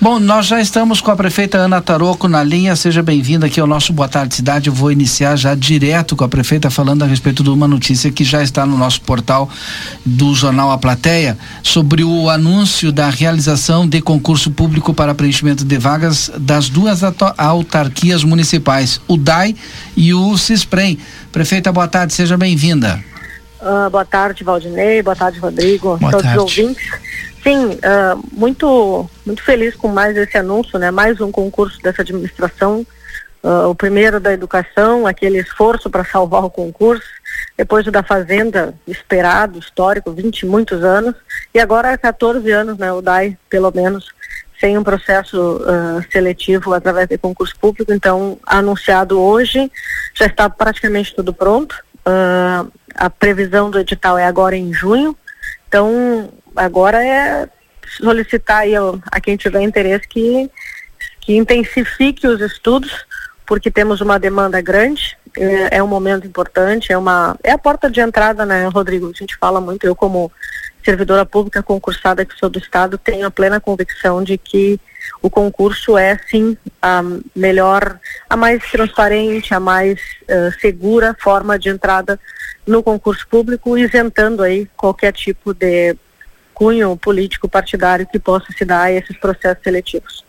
Bom, nós já estamos com a prefeita Ana Taroco na linha. Seja bem-vinda aqui ao nosso Boa Tarde Cidade. Eu vou iniciar já direto com a prefeita falando a respeito de uma notícia que já está no nosso portal do jornal A Plateia sobre o anúncio da realização de concurso público para preenchimento de vagas das duas autarquias municipais, o DAI e o CISPREM. Prefeita, boa tarde, seja bem-vinda. Uh, boa tarde, Valdinei. Boa tarde, Rodrigo. Boa todos tarde. os ouvintes. Sim, uh, muito, muito feliz com mais esse anúncio, né? Mais um concurso dessa administração, uh, o primeiro da educação, aquele esforço para salvar o concurso, depois o da fazenda, esperado, histórico, 20 muitos anos, e agora 14 anos, né? O DAI, pelo menos, sem um processo uh, seletivo através de concurso público, então anunciado hoje, já está praticamente tudo pronto. a previsão do edital é agora em junho, então agora é solicitar aí a quem tiver interesse que, que intensifique os estudos, porque temos uma demanda grande, é, é, um momento importante, é uma é a porta de entrada, né, Rodrigo? A gente fala muito, eu como servidora pública concursada que sou do estado, tenho a plena convicção de que o concurso é sim a melhor, a mais transparente, a mais uh, segura forma de entrada no concurso público, isentando aí qualquer tipo de cunho político partidário que possa se dar a esses processos seletivos.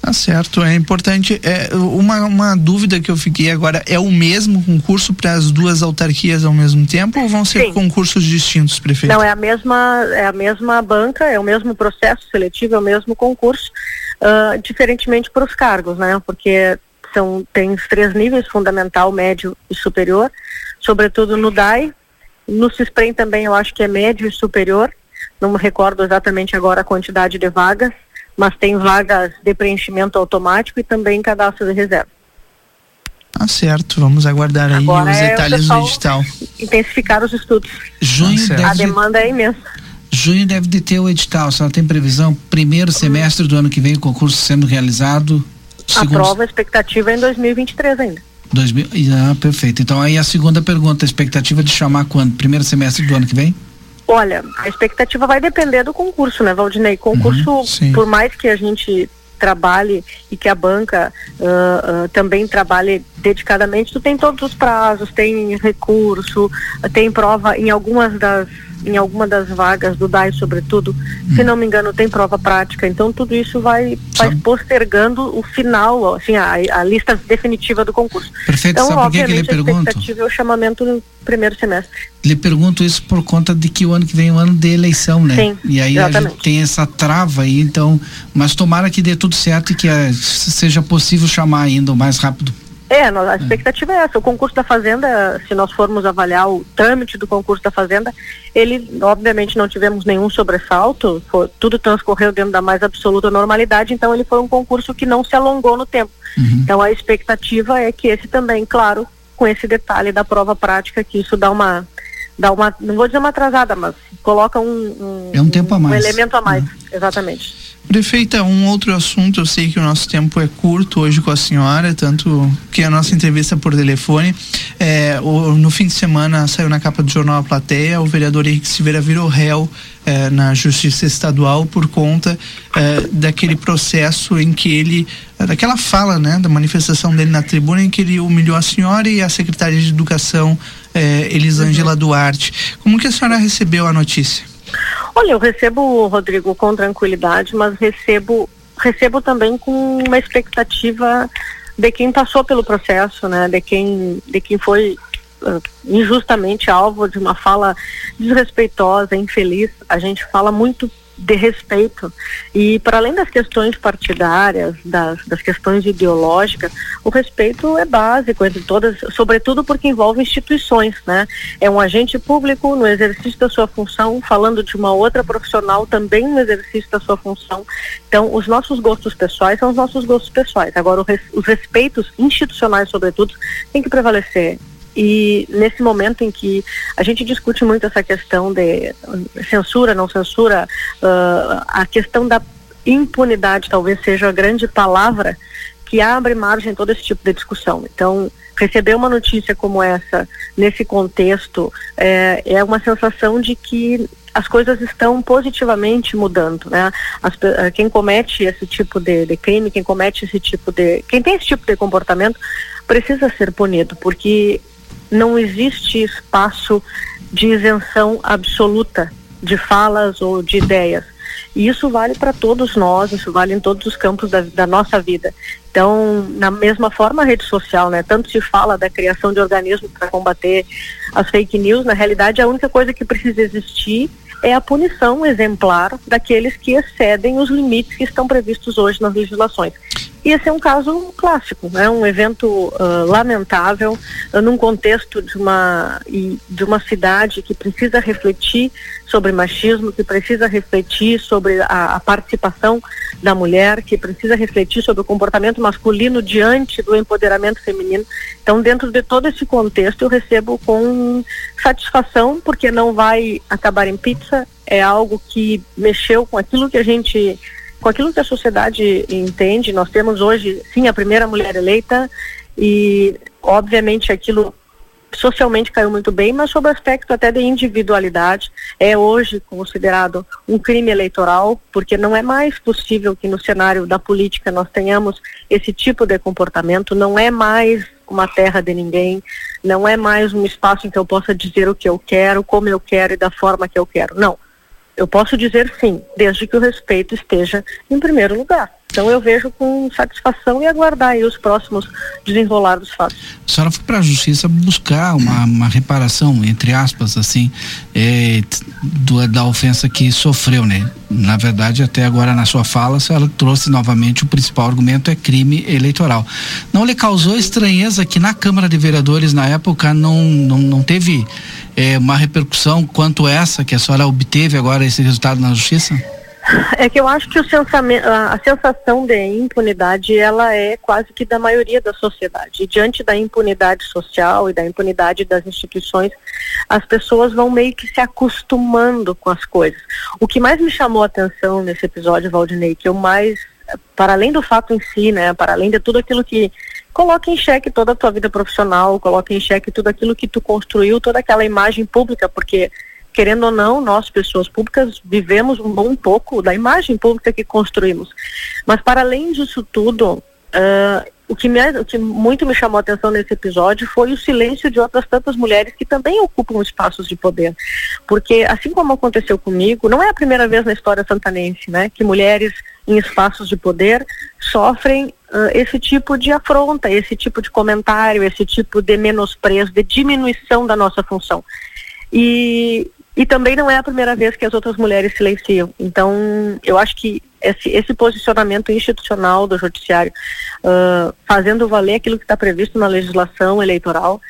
Tá certo, é importante. É, uma, uma dúvida que eu fiquei agora, é o mesmo concurso para as duas autarquias ao mesmo tempo ou vão ser Sim. concursos distintos, prefeito? Não, é a mesma, é a mesma banca, é o mesmo processo seletivo, é o mesmo concurso, uh, diferentemente para os cargos, né? Porque são, tem os três níveis, fundamental, médio e superior, sobretudo no DAI, no CISPREM também eu acho que é médio e superior, não me recordo exatamente agora a quantidade de vagas, mas tem vagas de preenchimento automático e também cadastro de reserva. Ah, certo. Vamos aguardar agora aí os é detalhes do edital. Intensificar os estudos. Junho ah, a demanda é imensa. Junho deve de ter o edital. Só tem previsão primeiro semestre do ano que vem o concurso sendo realizado. A prova, a expectativa é em 2023 ainda. 2000, ah, perfeito. Então aí a segunda pergunta, a expectativa de chamar quando? Primeiro semestre do ano que vem? Olha, a expectativa vai depender do concurso, né, Valdinei? Concurso, uhum, por mais que a gente trabalhe e que a banca uh, uh, também trabalhe dedicadamente, tu tem todos os prazos, tem recurso, tem prova em algumas das em alguma das vagas do DAI, sobretudo, hum. se não me engano, tem prova prática. Então tudo isso vai, vai postergando o final, assim, a, a lista definitiva do concurso. Perfeito, então, sabe por que, lhe pergunto? A expectativa é o chamamento no primeiro semestre. Lhe pergunto isso por conta de que o ano que vem é o ano de eleição, né? Sim, e aí exatamente. a gente tem essa trava aí, então, mas tomara que dê tudo certo e que uh, seja possível chamar ainda o mais rápido é, a expectativa é essa. O concurso da Fazenda, se nós formos avaliar o trâmite do concurso da Fazenda, ele, obviamente, não tivemos nenhum sobressalto, foi, tudo transcorreu dentro da mais absoluta normalidade, então ele foi um concurso que não se alongou no tempo. Uhum. Então a expectativa é que esse também, claro, com esse detalhe da prova prática, que isso dá uma, dá uma, não vou dizer uma atrasada, mas coloca um, um, é um, tempo a mais. um elemento a mais, uhum. exatamente. Prefeita, um outro assunto, eu sei que o nosso tempo é curto hoje com a senhora, tanto que a nossa entrevista por telefone, é, o, no fim de semana saiu na capa do jornal A Plateia, o vereador Henrique Silveira virou réu é, na Justiça Estadual por conta é, daquele processo em que ele, daquela fala, né, da manifestação dele na tribuna em que ele humilhou a senhora e a secretária de Educação, é, Elisângela. Duarte. Como que a senhora recebeu a notícia? Olha, eu recebo, Rodrigo, com tranquilidade, mas recebo, recebo também com uma expectativa de quem passou pelo processo, né? De quem, de quem foi uh, injustamente alvo de uma fala desrespeitosa, infeliz. A gente fala muito de respeito. E para além das questões partidárias, das, das questões ideológicas, o respeito é básico entre todas, sobretudo porque envolve instituições, né? É um agente público no exercício da sua função, falando de uma outra profissional também no exercício da sua função. Então, os nossos gostos pessoais são os nossos gostos pessoais. Agora, os respeitos institucionais, sobretudo, tem que prevalecer. E nesse momento em que a gente discute muito essa questão de censura, não censura, uh, a questão da impunidade talvez seja a grande palavra que abre margem todo esse tipo de discussão. Então, receber uma notícia como essa, nesse contexto, é, é uma sensação de que as coisas estão positivamente mudando, né? As, eh, quem comete esse tipo de, de, crime, quem comete esse tipo de, quem tem esse tipo de comportamento, precisa ser punido, porque não existe espaço de isenção absoluta de falas ou de ideias. E isso vale para todos nós, isso vale em todos os campos da, da, nossa vida. Então, na mesma forma, a rede social, né? Tanto se fala da criação de organismos para combater as fake news, na realidade, a única coisa que precisa existir é a punição exemplar daqueles que excedem os limites que estão previstos hoje nas legislações. E esse é um caso clássico, é né? um evento uh, lamentável uh, num contexto de uma de uma cidade que precisa refletir sobre machismo, que precisa refletir sobre a, a, participação da mulher, que precisa refletir sobre o comportamento masculino diante do empoderamento feminino. Então, dentro de todo esse contexto, eu recebo com satisfação, porque não vai acabar em pizza, é algo que mexeu com aquilo que a gente com aquilo que a sociedade entende. Nós temos hoje, sim, a primeira mulher eleita e, obviamente, aquilo socialmente caiu muito bem, mas sob o aspecto até de individualidade, é hoje considerado um crime eleitoral, porque não é mais possível que no cenário da política nós tenhamos esse tipo de comportamento, não é mais uma terra de ninguém, não é mais um espaço em que eu possa dizer o que eu quero, como eu quero e da forma que eu quero. Não. Eu posso dizer sim, desde que o respeito esteja em primeiro lugar. Então eu vejo com satisfação e aguardar os próximos desenrolar dos fatos. A senhora foi para a justiça buscar uma, uma, reparação, entre aspas, assim, é, do, da ofensa que sofreu, né? Na verdade, até agora na sua fala, senhora trouxe novamente o principal argumento é crime eleitoral. Não lhe causou estranheza que na Câmara de Vereadores, na época, não, não, não teve é, uma repercussão quanto essa que a senhora obteve agora esse resultado na justiça? É que eu acho que a sensação de impunidade ela é quase que da maioria da sociedade. E diante da impunidade social e da impunidade das instituições, as pessoas vão meio que se acostumando com as coisas. O que mais me chamou a atenção nesse episódio, Valdinei, que eu mais, para além do fato em si, né, para além de tudo aquilo que coloca em xeque toda a tua vida profissional, coloca em xeque tudo aquilo que tu construiu, toda aquela imagem pública, porque querendo ou não, nós pessoas públicas vivemos um bom pouco da imagem pública que construímos. Mas para além disso tudo, uh, o que, me, o que muito me chamou a atenção nesse episódio foi o silêncio de outras tantas mulheres que também ocupam espaços de poder. Porque, assim como aconteceu comigo, não é a primeira vez na história santanense, né, que mulheres em espaços de poder sofrem uh, esse tipo de afronta, esse tipo de comentário, esse tipo de menosprezo, de diminuição da nossa função. E, e também não é a primeira vez que as outras mulheres silenciam. Então, eu acho que esse, esse posicionamento institucional do judiciário, uh, fazendo valer aquilo que está previsto na legislação eleitoral,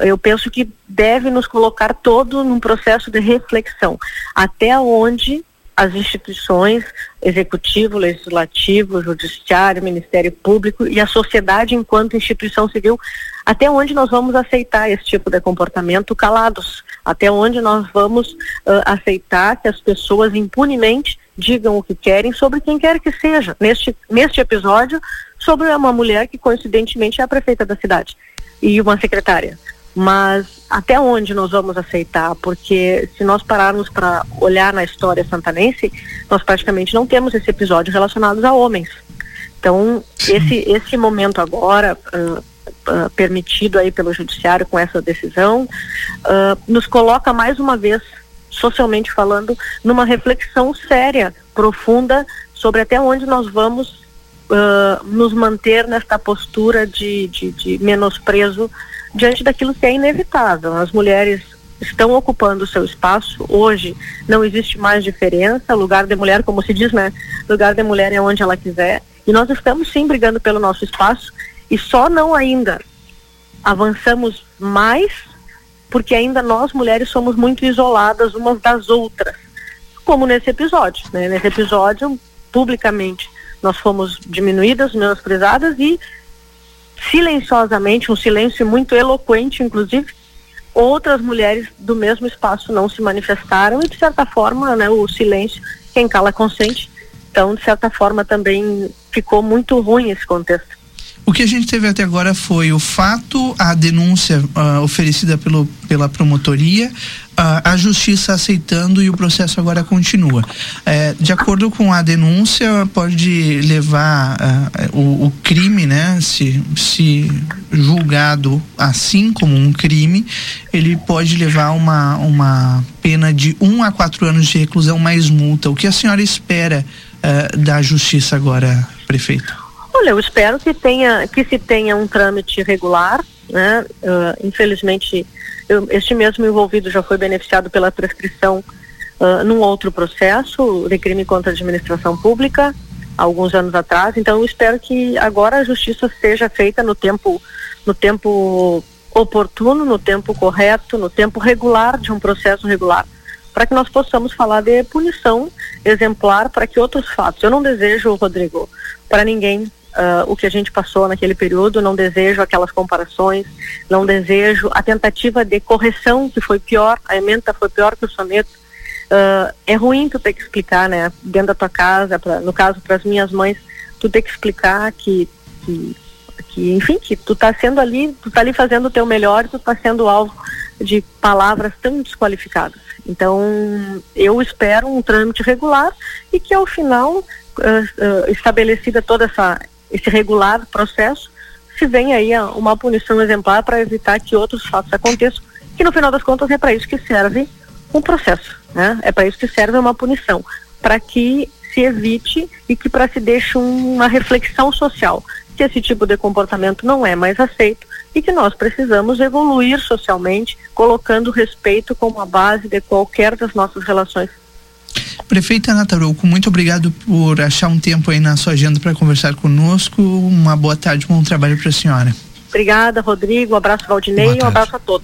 eu penso que deve nos colocar todo num processo de reflexão. Até onde as instituições, executivo, legislativo, judiciário, Ministério Público e a sociedade enquanto instituição civil, até onde nós vamos aceitar esse tipo de comportamento calados? Até onde nós vamos uh, aceitar que as pessoas impunemente digam o que querem sobre quem quer que seja? Neste, neste episódio, sobre uma mulher que coincidentemente é a prefeita da cidade e uma secretária mas até onde nós vamos aceitar? Porque se nós pararmos para olhar na história santanense, nós praticamente não temos esse episódio relacionado a homens. Então, esse, esse momento agora, uh, uh, permitido aí pelo judiciário com essa decisão, uh, nos coloca mais uma vez, socialmente falando, numa reflexão séria, profunda, sobre até onde nós vamos nos manter nesta postura de, de, de menosprezo diante daquilo que é inevitável. As mulheres estão ocupando o seu espaço. Hoje não existe mais diferença. Lugar de mulher, como se diz, né? Lugar de mulher é onde ela quiser. E nós estamos sim brigando pelo nosso espaço e só não ainda avançamos mais porque ainda nós mulheres somos muito isoladas umas das outras, como nesse episódio, né? Nesse episódio, publicamente, nós fomos diminuídas, menosprezadas e silenciosamente, um silêncio muito eloquente, inclusive, outras mulheres do mesmo espaço não se manifestaram e, de certa forma, né, o silêncio, quem cala consente. Então, de certa forma, também ficou muito ruim esse contexto. O que a gente teve até agora foi o fato, a denúncia uh, oferecida pelo, pela promotoria, a, a justiça aceitando e o processo agora continua. É, de acordo com a denúncia, pode levar uh, o, o, crime, né, se, se julgado assim como um crime, ele pode levar uma, uma pena de um a quatro anos de reclusão mais multa. O que a senhora espera uh, da justiça agora, prefeito? Olha, eu espero que tenha que se tenha um trâmite regular, né? Uh, infelizmente eu, este mesmo envolvido já foi beneficiado pela prescrição uh, num outro processo de crime contra a administração pública, alguns anos atrás. Então, eu espero que agora a justiça seja feita no tempo, no tempo oportuno, no tempo correto, no tempo regular de um processo regular, para que nós possamos falar de punição exemplar para que outros fatos. Eu não desejo, Rodrigo, para ninguém uh, o que a gente passou naquele período, não desejo aquelas comparações, não desejo a tentativa de correção que foi pior, a emenda foi pior que o soneto. Uh, é ruim tu ter que explicar, né, dentro da tua casa, pra, no caso para as minhas mães, tu ter que explicar que, que, que, enfim, que tu tá sendo ali, tu tá ali fazendo o teu melhor tu tá sendo alvo de palavras tão desqualificadas. Então, eu espero um trâmite regular e que ao final, uh, uh, estabelecida toda essa esse regular processo, se vem aí uma punição exemplar para evitar que outros fatos aconteçam, que no final das contas é para isso que serve um processo, né? É para isso que serve uma punição, para que se evite e que para se deixe uma reflexão social que esse tipo de comportamento não é mais aceito e que nós precisamos evoluir socialmente, colocando respeito como a base de qualquer das nossas relações Prefeita Nataruco, muito obrigado por achar um tempo aí na sua agenda para conversar conosco. Uma boa tarde, bom trabalho para a senhora. Obrigada, Rodrigo. Um abraço, Valdinei, e um abraço a todos.